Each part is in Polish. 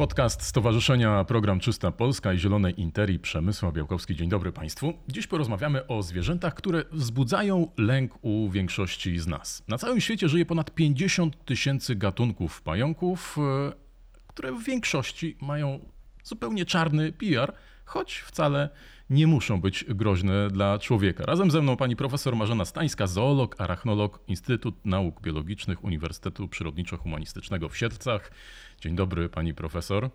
Podcast Stowarzyszenia Program Czysta Polska i Zielonej Interi Przemysław Białkowski. Dzień dobry Państwu. Dziś porozmawiamy o zwierzętach, które wzbudzają lęk u większości z nas. Na całym świecie żyje ponad 50 tysięcy gatunków pająków, e, które w większości mają zupełnie czarny PR, choć wcale nie muszą być groźne dla człowieka. Razem ze mną pani profesor Marzena Stańska, zoolog, arachnolog, Instytut Nauk Biologicznych Uniwersytetu Przyrodniczo-Humanistycznego w Siercach. Dzień dobry pani profesor.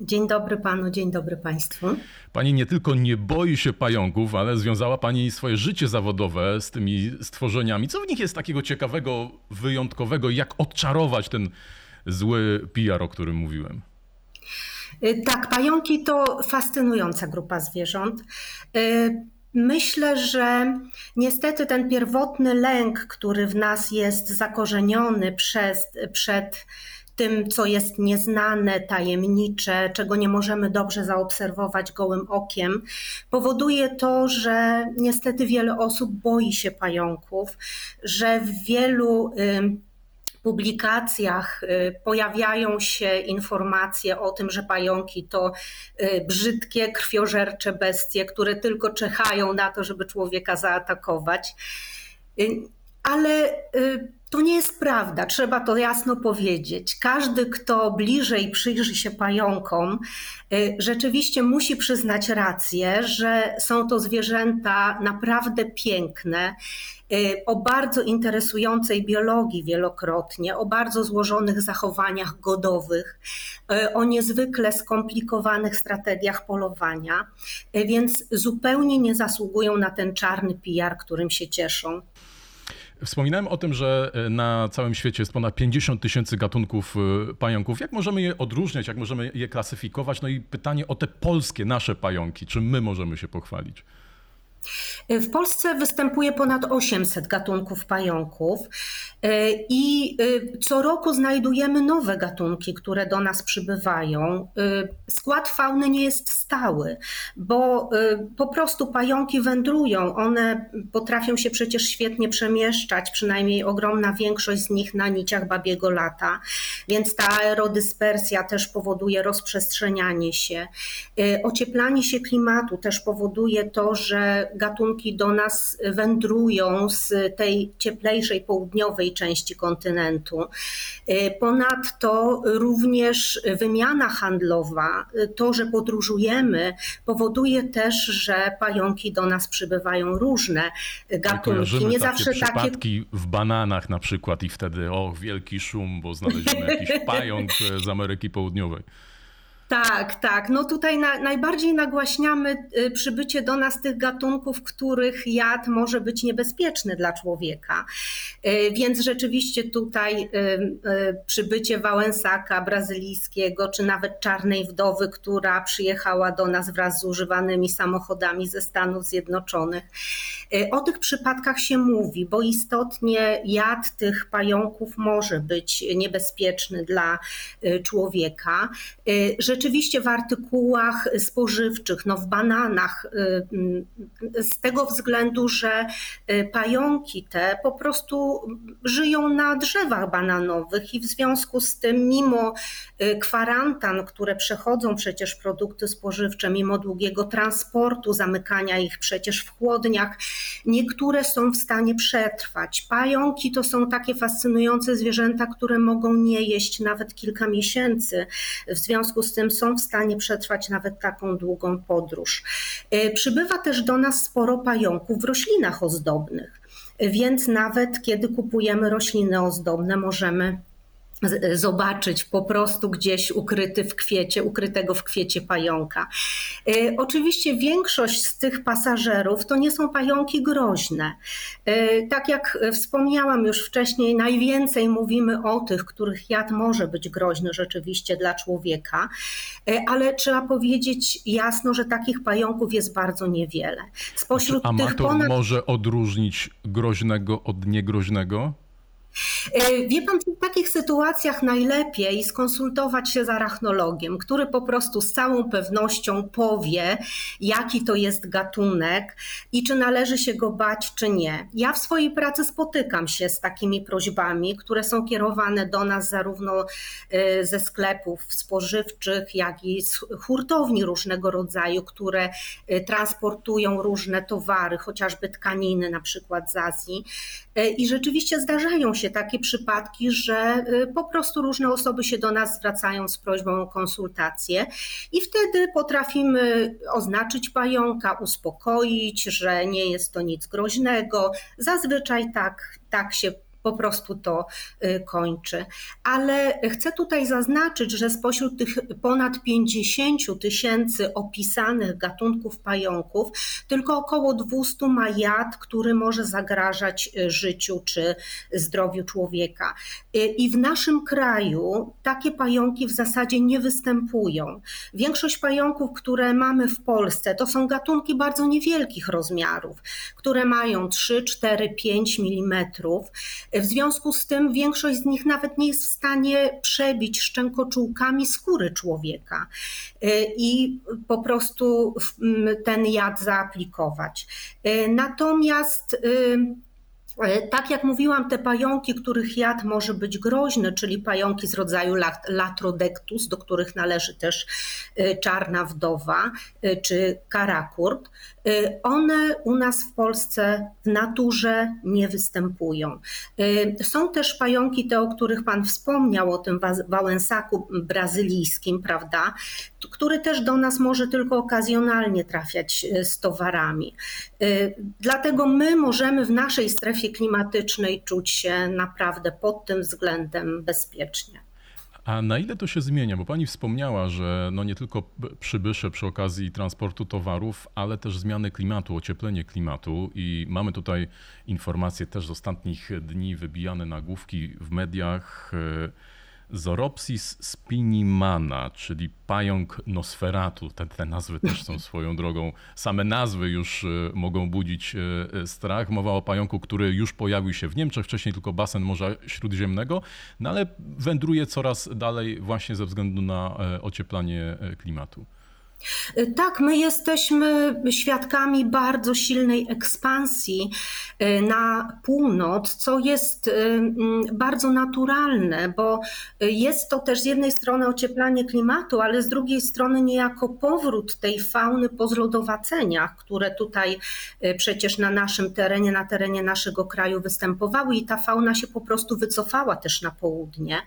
Dzień dobry panu, dzień dobry państwu. Pani nie tylko nie boi się pająków, ale związała pani swoje życie zawodowe z tymi stworzeniami. Co w nich jest takiego ciekawego, wyjątkowego? Jak odczarować ten zły PR, o którym mówiłem? Y, tak, pająki to fascynująca grupa zwierząt. Y, myślę, że niestety ten pierwotny lęk, który w nas jest zakorzeniony przez, przed tym, co jest nieznane, tajemnicze, czego nie możemy dobrze zaobserwować gołym okiem, powoduje to, że niestety wiele osób boi się pająków, że w wielu publikacjach y, pojawiają się informacje o tym, że pająki to y, brzydkie, krwiożercze bestie, które tylko czekają na to, żeby człowieka zaatakować. Y, ale to nie jest prawda, trzeba to jasno powiedzieć. Każdy, kto bliżej przyjrzy się pająkom, rzeczywiście musi przyznać rację, że są to zwierzęta naprawdę piękne Y, o bardzo interesującej biologii wielokrotnie, o bardzo złożonych zachowaniach godowych, y, o niezwykle skomplikowanych strategiach polowania, y, więc zupełnie nie zasługują na ten czarny PR, którym się cieszą. Wspominałem o tym, że na całym świecie jest ponad 50 tysięcy gatunków pająków. Jak możemy je odróżniać, jak możemy je klasyfikować? No i pytanie o te polskie, nasze pająki. Czym my możemy się pochwalić? W Polsce występuje ponad 800 gatunków pająków e, i e, co roku znajdujemy nowe gatunki, które do nas przybywają. E, skład fauny nie jest stały, bo po prostu pająki wędrują. One potrafią się przecież świetnie przemieszczać, przynajmniej ogromna większość z nich na niciach babiego lata, więc ta aerodyspersja też powoduje rozprzestrzenianie się. Ocieplanie się klimatu też powoduje to, że gatunki do nas wędrują z tej cieplejszej południowej części kontynentu. E, ponadto również wymiana handlowa, to, że podróżujemy, powoduje też, że pająki do nas przybywają różne gatunki. Nie zawsze takie przypadki w bananach na przykład i wtedy o wielki szum, bo znaleziono jakiś pająk z Ameryki Południowej. Tak, tak. No tutaj na, najbardziej nagłaśniamy y, przybycie do nas tych gatunków, których jad może być niebezpieczny dla człowieka. Y, więc rzeczywiście tutaj y, przybycie wałęsaka brazylijskiego, czy nawet czarnej wdowy, która przyjechała do nas wraz z używanymi samochodami ze Stanów Zjednoczonych. O tych przypadkach się mówi, bo istotnie jad tych pająków może być niebezpieczny dla człowieka. Rzeczywiście rzeczywiście w artykułach spożywczych, no w bananach, y, y, z tego względu, że y, pająki te po prostu żyją na drzewach bananowych i w związku z tym, mimo kwarantan, które przechodzą przecież produkty spożywcze, mimo długiego transportu, zamykania ich przecież w chłodniach, niektóre są w stanie przetrwać. Pająki to są takie fascynujące zwierzęta, które mogą nie jeść nawet kilka miesięcy. W związku z tym są w stanie przetrwać nawet taką długą podróż. E, przybywa też do nas sporo pająków w roślinach ozdobnych, więc nawet kiedy kupujemy rośliny ozdobne, możemy zobaczyć po prostu gdzieś ukryty w kwiecie, ukrytego w kwiecie pająka. E, oczywiście większość z tych pasażerów to nie są pająki groźne. E, tak jak wspomniałam już wcześniej, najwięcej mówimy o tych, których jad może być groźny rzeczywiście dla człowieka, e, ale trzeba powiedzieć jasno, że takich pająków jest bardzo niewiele. Spośród Czy amator tych ponad... może odróżnić groźnego od niegroźnego? E, Wie pan, w takich sytuacjach najlepiej skonsultować się z arachnologiem, który po prostu z całą pewnością powie, jaki to jest gatunek i czy należy się go bać, czy nie. Ja w swojej pracy spotykam się z takimi prośbami, które są kierowane do nas zarówno e, ze sklepów spożywczych, jak i z hurtowni różnego rodzaju, które e, transportują różne towary, chociażby tkaniny, na przykład z Azji. E, I rzeczywiście zdarzają się takie przypadki, że y, po prostu różne osoby się do nas zwracają z prośbą o konsultację i wtedy potrafimy oznaczyć pająka, uspokoić, że nie jest to nic groźnego. Zazwyczaj tak, tak się po prostu to y, kończy. Ale chcę tutaj zaznaczyć, że spośród tych ponad 50 tysięcy opisanych gatunków pająków, tylko około 200 ma jad, który może zagrażać y, życiu czy zdrowiu człowieka. Y, I w naszym kraju takie pająki w zasadzie nie występują. Większość pająków, które mamy w Polsce, to są gatunki bardzo niewielkich rozmiarów, które mają 3, 4, 5 mm. W związku z tym większość z nich nawet nie jest w stanie przebić szczękoczułkami skóry człowieka y, i po prostu ten jad zaaplikować. Y, Natomiast y, Tak jak mówiłam, te pająki, których jad może być groźny, czyli pająki z rodzaju lat- Latrodectus, do których należy też e, czarna wdowa e, czy karakurt, e, one u nas w Polsce w naturze nie występują. E, Są też pająki, te o których Pan wspomniał, o tym wa- wałęsaku brazylijskim, prawda, który też do nas może tylko okazjonalnie trafiać e, z towarami. Y, Dlatego my możemy w naszej strefie klimatycznej czuć się naprawdę pod tym względem bezpiecznie. A na ile to się zmienia? Bo pani wspomniała, że no nie tylko przybysze przy okazji transportu towarów, ale też zmiany klimatu, ocieplenie klimatu. I mamy tutaj informacje też z ostatnich dni wybijane nagłówki w mediach. e, Zoropsis spinimana, czyli pająk Nosferatu. Te, te nazwy też są swoją drogą. Same nazwy już e, mogą budzić e, e, strach. Mowa o pająku, który już pojawił się w Niemczech, wcześniej tylko basen Morza Śródziemnego, no ale wędruje coraz dalej właśnie ze względu na e, ocieplanie e, klimatu. Tak, my jesteśmy świadkami bardzo silnej ekspansji y, na północ, co jest mm, bardzo naturalne, bo y, jest to też z jednej strony ocieplanie klimatu, ale z drugiej strony niejako powrót tej fauny po zlodowaceniach, które tutaj przecież na naszym terenie, na terenie naszego kraju występowały i ta fauna się po prostu wycofała też na południe.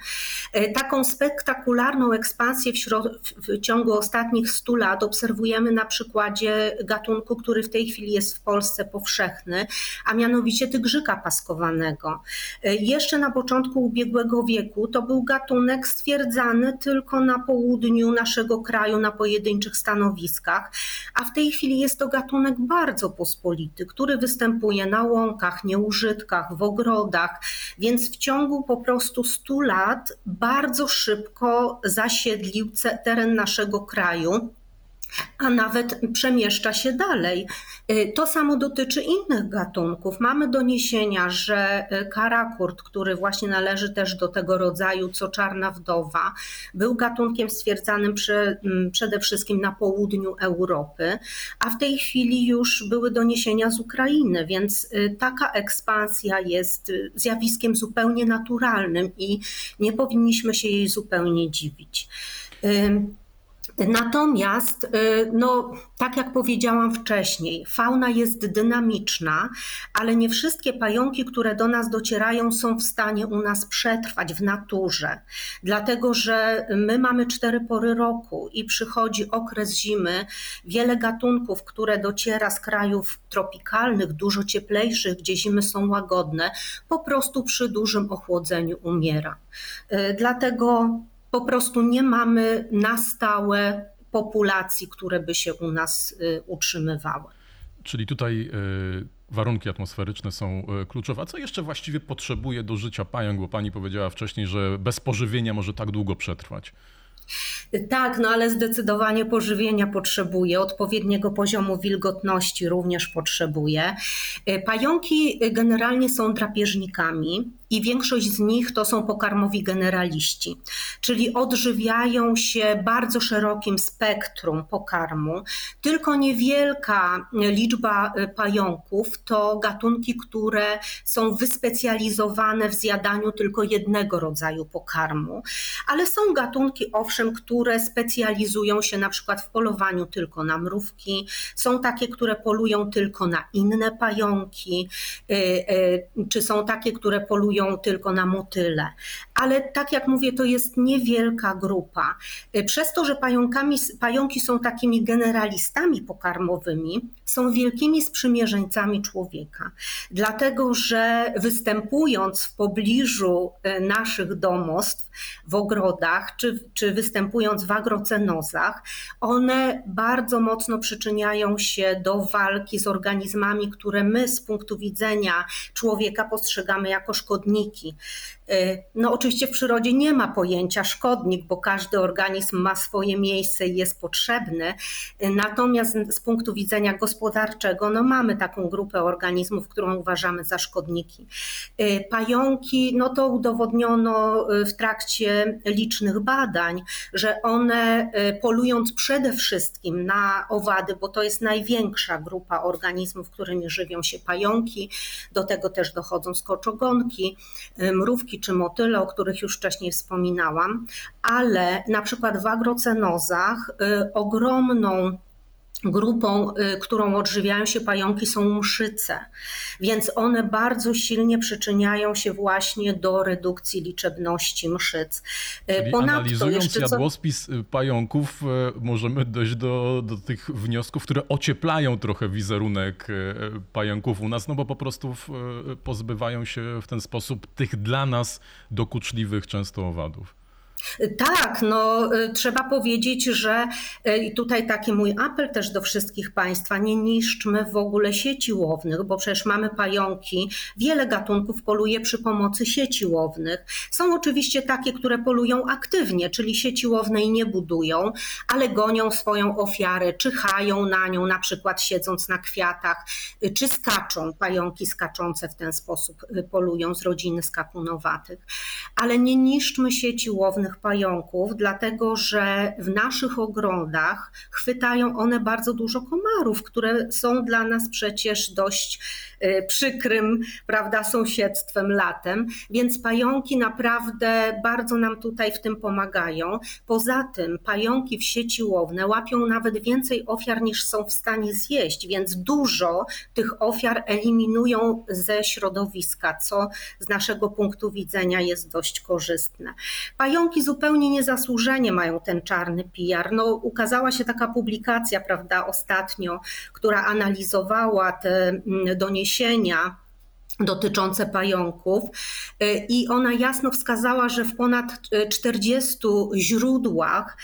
Taką spektakularną ekspansję w- w ciągu ostatnich 100 lat obserwujemy na przykładzie gatunku, który w tej chwili jest w Polsce powszechny, a mianowicie tygrzyka paskowanego. Jeszcze na początku ubiegłego wieku to był gatunek stwierdzany tylko na południu naszego kraju, na pojedynczych stanowiskach, a w tej chwili jest to gatunek bardzo pospolity, który występuje na łąkach, nieużytkach, w ogrodach, więc w ciągu po prostu 100 lat bardzo szybko zasiedlił teren naszego kraju a nawet przemieszcza się dalej. Y, To samo dotyczy innych gatunków. Mamy doniesienia, że y, karakurt, który właśnie należy też do tego rodzaju co czarna wdowa, był gatunkiem stwierdzanym przy, m, przede wszystkim na południu Europy, a w tej chwili już były doniesienia z Ukrainy, więc y, taka ekspansja jest zjawiskiem zupełnie naturalnym i nie powinniśmy się jej zupełnie dziwić. Natomiast, y, no, tak jak powiedziałam wcześniej, fauna jest dynamiczna, ale nie wszystkie pająki, które do nas docierają, są w stanie u nas przetrwać w naturze. Dlatego, że my mamy cztery pory roku i przychodzi okres zimy. Wiele gatunków, które dociera z krajów tropikalnych, dużo cieplejszych, gdzie zimy są łagodne, po prostu przy dużym ochłodzeniu umiera. Y, Dlatego po prostu nie mamy na stałe populacji, które by się u nas y, utrzymywały. Czyli tutaj e, warunki atmosferyczne są e, kluczowe. A co jeszcze właściwie potrzebuje do życia pająk? Bo pani powiedziała wcześniej, że bez pożywienia może tak długo przetrwać. Tak, no ale zdecydowanie pożywienia potrzebuje, odpowiedniego poziomu wilgotności również potrzebuje. Pająki generalnie są drapieżnikami i większość z nich to są pokarmowi generaliści, czyli odżywiają się bardzo szerokim spektrum pokarmu. Tylko niewielka liczba pająków to gatunki, które są wyspecjalizowane w zjadaniu tylko jednego rodzaju pokarmu, ale są gatunki, owszem, które specjalizują się na przykład w polowaniu tylko na mrówki, są takie, które polują tylko na inne pająki, y, y, czy są takie, które polują tylko na motyle. Ale tak jak mówię, to jest niewielka grupa. Y, przez to, że pająkami, pająki są takimi generalistami pokarmowymi, są wielkimi sprzymierzeńcami człowieka. Dlatego, że występując w pobliżu naszych domostw, w ogrodach, czy, czy występując w agrocenozach, one bardzo mocno przyczyniają się do walki z organizmami, które my z punktu widzenia człowieka postrzegamy jako szkodniki. Y, no oczywiście w przyrodzie nie ma pojęcia szkodnik, bo każdy organizm ma swoje miejsce i jest potrzebny. Y, natomiast z punktu widzenia gospodarczego, no mamy taką grupę organizmów, którą uważamy za szkodniki. Y, pająki, no to udowodniono w trakcie licznych badań, że one polując przede wszystkim na owady, bo to jest największa grupa organizmów, którymi żywią się pająki, do tego też dochodzą skoczogonki, mrówki, czy motyle, o których już wcześniej wspominałam, ale na przykład w agrocenozach y, ogromną Grupą, y, którą odżywiają się pająki, są mszyce, więc one bardzo silnie przyczyniają się właśnie do redukcji liczebności mszyc. Y, Czyli Ponadto, analizując jadłospis co... pająków, możemy dojść do, do tych wniosków, które ocieplają trochę wizerunek pająków u nas, no bo po prostu pozbywają się w ten sposób tych dla nas dokuczliwych często owadów. Tak, no y, trzeba powiedzieć, że y, i tutaj taki mój apel też do wszystkich Państwa, nie niszczmy w ogóle sieci łownych, bo przecież mamy pająki, wiele gatunków poluje przy pomocy sieci łownych. Są oczywiście takie, które polują aktywnie, czyli sieci łownej nie budują, ale gonią swoją ofiarę, czyhają na nią, na przykład siedząc na kwiatach, y, czy skaczą, pająki skaczące w ten sposób polują z rodziny skakunowatych. Ale nie niszczmy sieci łownych, pająków, dlatego że w naszych ogrodach chwytają one bardzo dużo komarów, które są dla nas przecież dość y, przykrym, prawda, sąsiedztwem latem, więc pająki naprawdę bardzo nam tutaj w tym pomagają. Poza tym pająki w sieci łowne łapią nawet więcej ofiar niż są w stanie zjeść, więc dużo tych ofiar eliminują ze środowiska, co z naszego punktu widzenia jest dość korzystne. Pająki zupełnie niezasłużenie mają ten czarny PR. No, ukazała się taka publikacja, prawda, ostatnio, która analizowała te mm, doniesienia dotyczące pająków y, i ona jasno wskazała, że w ponad 40 źródłach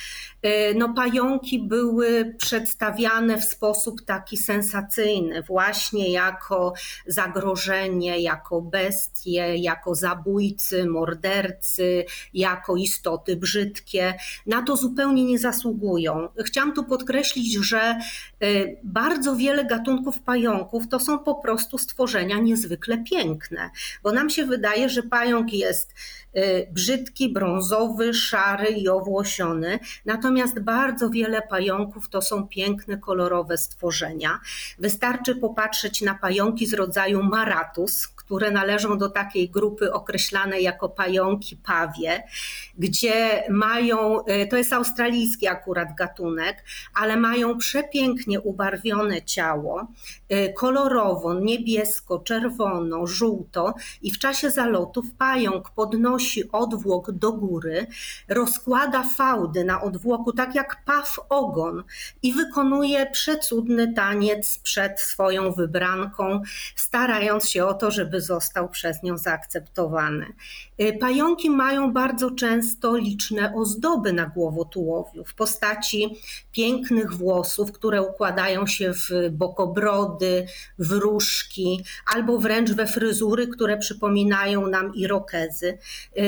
y, no, pająki były przedstawiane w sposób taki sensacyjny, właśnie jako zagrożenie, jako bestie, jako zabójcy, mordercy, jako istoty brzydkie. Na to zupełnie nie zasługują. Chciałam tu podkreślić, że y, bardzo wiele gatunków pająków to są po prostu stworzenia niezwykle piękne, bo nam się wydaje, że pająk jest y, brzydki, brązowy, szary i owłosiony, natomiast bardzo wiele pająków to są piękne, kolorowe stworzenia. Wystarczy popatrzeć na pająki z rodzaju maratus, które należą do takiej grupy określanej jako pająki pawie, gdzie mają, y, to jest australijski akurat gatunek, ale mają przepięknie ubarwione ciało, y, kolorowo, niebiesko, czerwono, żółto i w czasie zalotów pająk podnosi odwłok do góry, rozkłada fałdy na odwłoku, tak jak paw ogon i wykonuje przecudny taniec przed swoją wybranką, starając się o to, żeby został przez nią zaakceptowany. Y, pająki mają bardzo często liczne ozdoby na głowotułowiu w postaci pięknych włosów, które układają się w bokobrody, w różki albo wręcz we fryzury, które przypominają nam irokezy.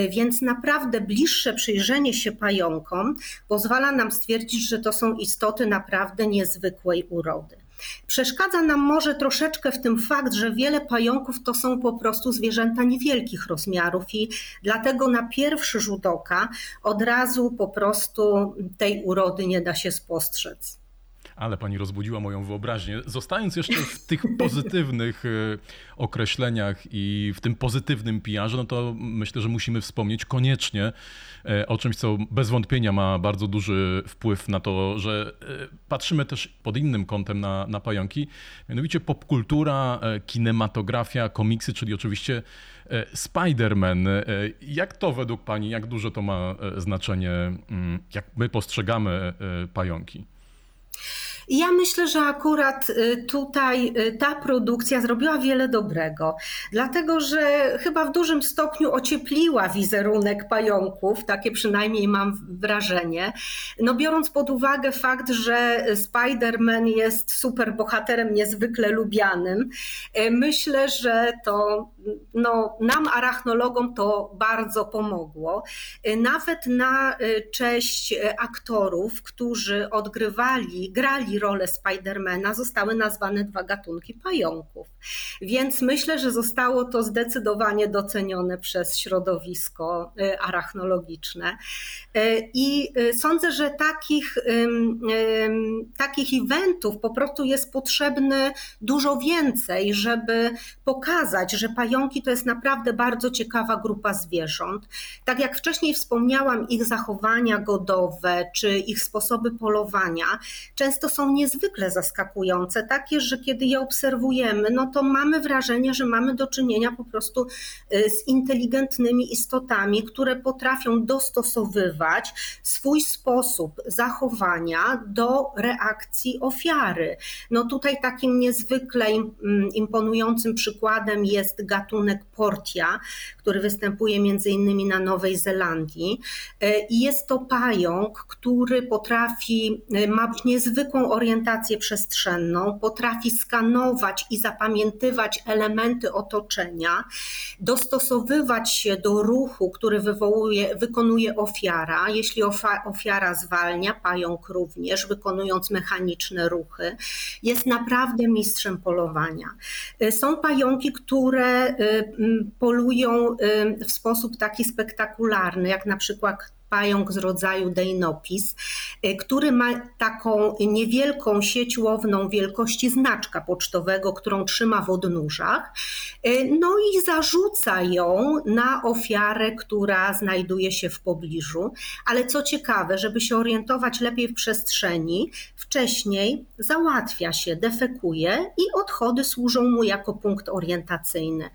Więc naprawdę bliższe przyjrzenie się pająkom pozwala nam stwierdzić, że to są istoty naprawdę niezwykłej urody. Przeszkadza nam może troszeczkę w tym fakt, że wiele pająków to są po prostu zwierzęta niewielkich rozmiarów i dlatego na pierwszy rzut oka od razu po prostu tej urody nie da się spostrzec. Ale pani rozbudziła moją wyobraźnię. Zostając jeszcze w tych pozytywnych e, określeniach i w tym pozytywnym PR-ze, no to myślę, że musimy wspomnieć koniecznie e, o czymś, co bez wątpienia ma bardzo duży wpływ na to, że e, patrzymy też pod innym kątem na, na pająki. Mianowicie popkultura, kinematografia, komiksy, czyli oczywiście Spider-Man. Jak to według pani, jak duże to ma znaczenie, mm, jak my postrzegamy pająki? Ja myślę, że akurat y, tutaj y, ta produkcja zrobiła wiele dobrego, dlatego że chyba w dużym stopniu ociepliła wizerunek pająków, takie przynajmniej mam wrażenie. No biorąc pod uwagę fakt, że Spider-Man jest super bohaterem niezwykle lubianym, y, myślę, że to no, nam, arachnologom, to bardzo pomogło. Nawet na cześć aktorów, którzy odgrywali, grali rolę Spidermana zostały nazwane dwa gatunki pająków. Więc myślę, że zostało to zdecydowanie docenione przez środowisko y, arachnologiczne. Y, I y, sądzę, że takich, takich eventów po prostu jest potrzebne dużo więcej, żeby pokazać, że pająki to jest naprawdę bardzo ciekawa grupa zwierząt. Tak jak wcześniej wspomniałam, ich zachowania godowe czy ich sposoby polowania często są niezwykle zaskakujące, takie, że kiedy je obserwujemy, no to mamy wrażenie, że mamy do czynienia po prostu y, z inteligentnymi istotami, które potrafią dostosowywać swój sposób zachowania do reakcji ofiary. No tutaj takim niezwykle mm, imponującym przykładem jest gatunek portia, który występuje między innymi na Nowej Zelandii. Y, I jest to pająk, który potrafi, y, ma niezwykłą orientację przestrzenną, potrafi skanować i zapamiętywać elementy otoczenia, dostosowywać się do ruchu, który wywołuje, wykonuje ofiara. Jeśli ofiara zwalnia, pająk również, wykonując mechaniczne ruchy, jest naprawdę mistrzem polowania. Y, są pająki, które polują w sposób taki spektakularny, jak na przykład pająk z rodzaju Deinopis, y, który ma taką niewielką sieć łowną wielkości znaczka pocztowego, którą trzyma w odnóżach, y, no i zarzuca ją na ofiarę, która znajduje się w pobliżu. Ale co ciekawe, żeby się orientować lepiej w przestrzeni, wcześniej załatwia się, defekuje i odchody służą mu jako punkt orientacyjny.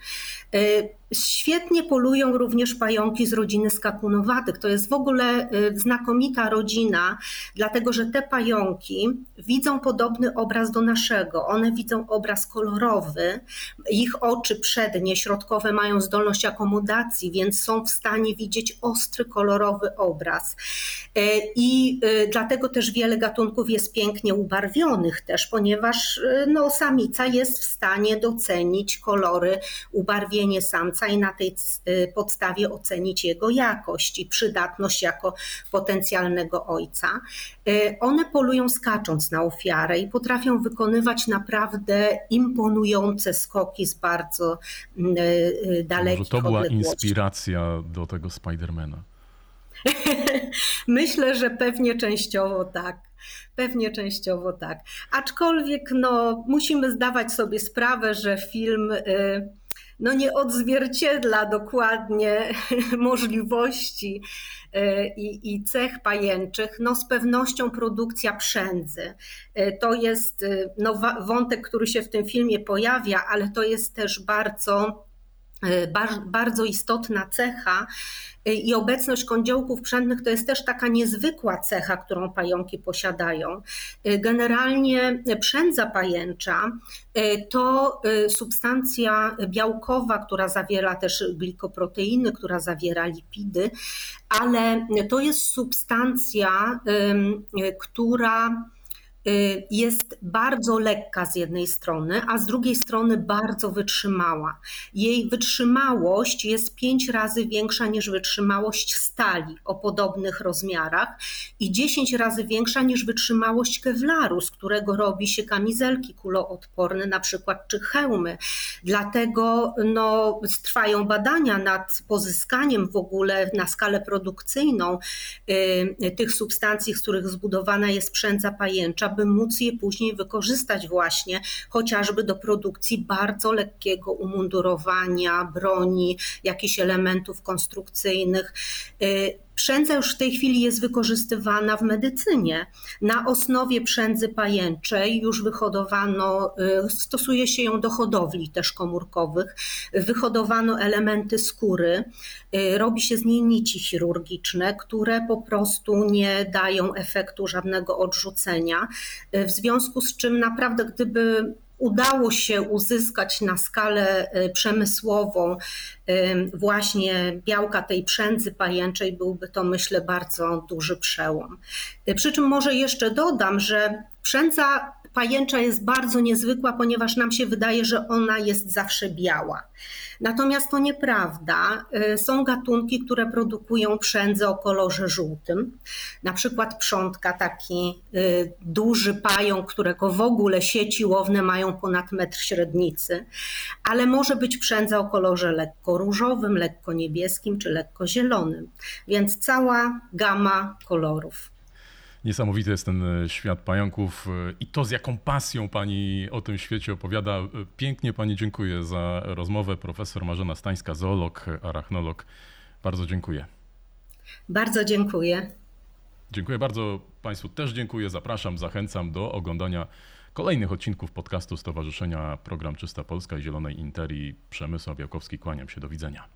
Świetnie polują również pająki z rodziny skakunowatych. To jest w ogóle y, znakomita rodzina, dlatego że te pająki widzą podobny obraz do naszego. One widzą obraz kolorowy. Ich oczy przednie, środkowe mają zdolność akomodacji, więc są w stanie widzieć ostry, kolorowy obraz. Y, I y, dlatego też wiele gatunków jest pięknie ubarwionych też, ponieważ no, samica jest w stanie docenić kolory, ubarwienie samca i na tej y, podstawie ocenić jego jakość i przydatność jako potencjalnego ojca. Y, one polują skacząc na ofiarę i potrafią wykonywać naprawdę imponujące skoki z bardzo y, dalekich Może to była inspiracja do tego Spidermana. Myślę, że pewnie częściowo tak. Pewnie częściowo tak. Aczkolwiek no, musimy zdawać sobie sprawę, że film no nie odzwierciedla dokładnie możliwości e, i, i cech pajęczych, no z pewnością produkcja przędzy. E, to jest e, no, wątek, który się w tym filmie pojawia, ale to jest też bardzo bardzo istotna cecha i obecność kądziołków pszennych to jest też taka niezwykła cecha, którą pająki posiadają. Generalnie przędza pajęcza to substancja białkowa, która zawiera też glikoproteiny, która zawiera lipidy, ale to jest substancja, która jest bardzo lekka z jednej strony, a z drugiej strony bardzo wytrzymała. Jej wytrzymałość jest pięć razy większa niż wytrzymałość stali o podobnych rozmiarach i 10 razy większa niż wytrzymałość kewlaru, z którego robi się kamizelki kuloodporne, na przykład czy hełmy. Dlatego no, trwają badania nad pozyskaniem w ogóle na skalę produkcyjną y, tych substancji, z których zbudowana jest przędza pajęcza, by móc je później wykorzystać właśnie chociażby do produkcji bardzo lekkiego umundurowania, broni, jakichś elementów konstrukcyjnych. Przędza już w tej chwili jest wykorzystywana w medycynie. Na osnowie przędzy pajęczej już wyhodowano, y, stosuje się ją do hodowli też komórkowych, wyhodowano elementy skóry, y, robi się z niej nici chirurgiczne, które po prostu nie dają efektu żadnego odrzucenia. Y, W związku z czym naprawdę gdyby udało się uzyskać na skalę przemysłową właśnie białka tej przędzy pajęczej, byłby to myślę bardzo duży przełom. Y, Przy czym może jeszcze dodam, że przędza pajęcza jest bardzo niezwykła, ponieważ nam się wydaje, że ona jest zawsze biała. Natomiast to nieprawda. Y, Są gatunki, które produkują przędzę o kolorze żółtym. Na przykład przątka, taki y, duży pająk, którego w ogóle sieci łowne mają ponad metr średnicy, ale może być przędza o kolorze lekko różowym, lekko niebieskim czy lekko zielonym. Więc cała gama kolorów. Niesamowity jest ten e, świat pająków e, i to, z jaką pasją pani o tym świecie opowiada. E, Pięknie pani dziękuję za rozmowę. Profesor Marzena Stańska, zoolog, arachnolog. Bardzo dziękuję. Bardzo dziękuję. Dziękuję bardzo Państwu też dziękuję. Zapraszam, zachęcam do oglądania kolejnych odcinków podcastu Stowarzyszenia Program Czysta Polska i Zielonej Interii. Przemysław Białkowski, kłaniam się, do widzenia.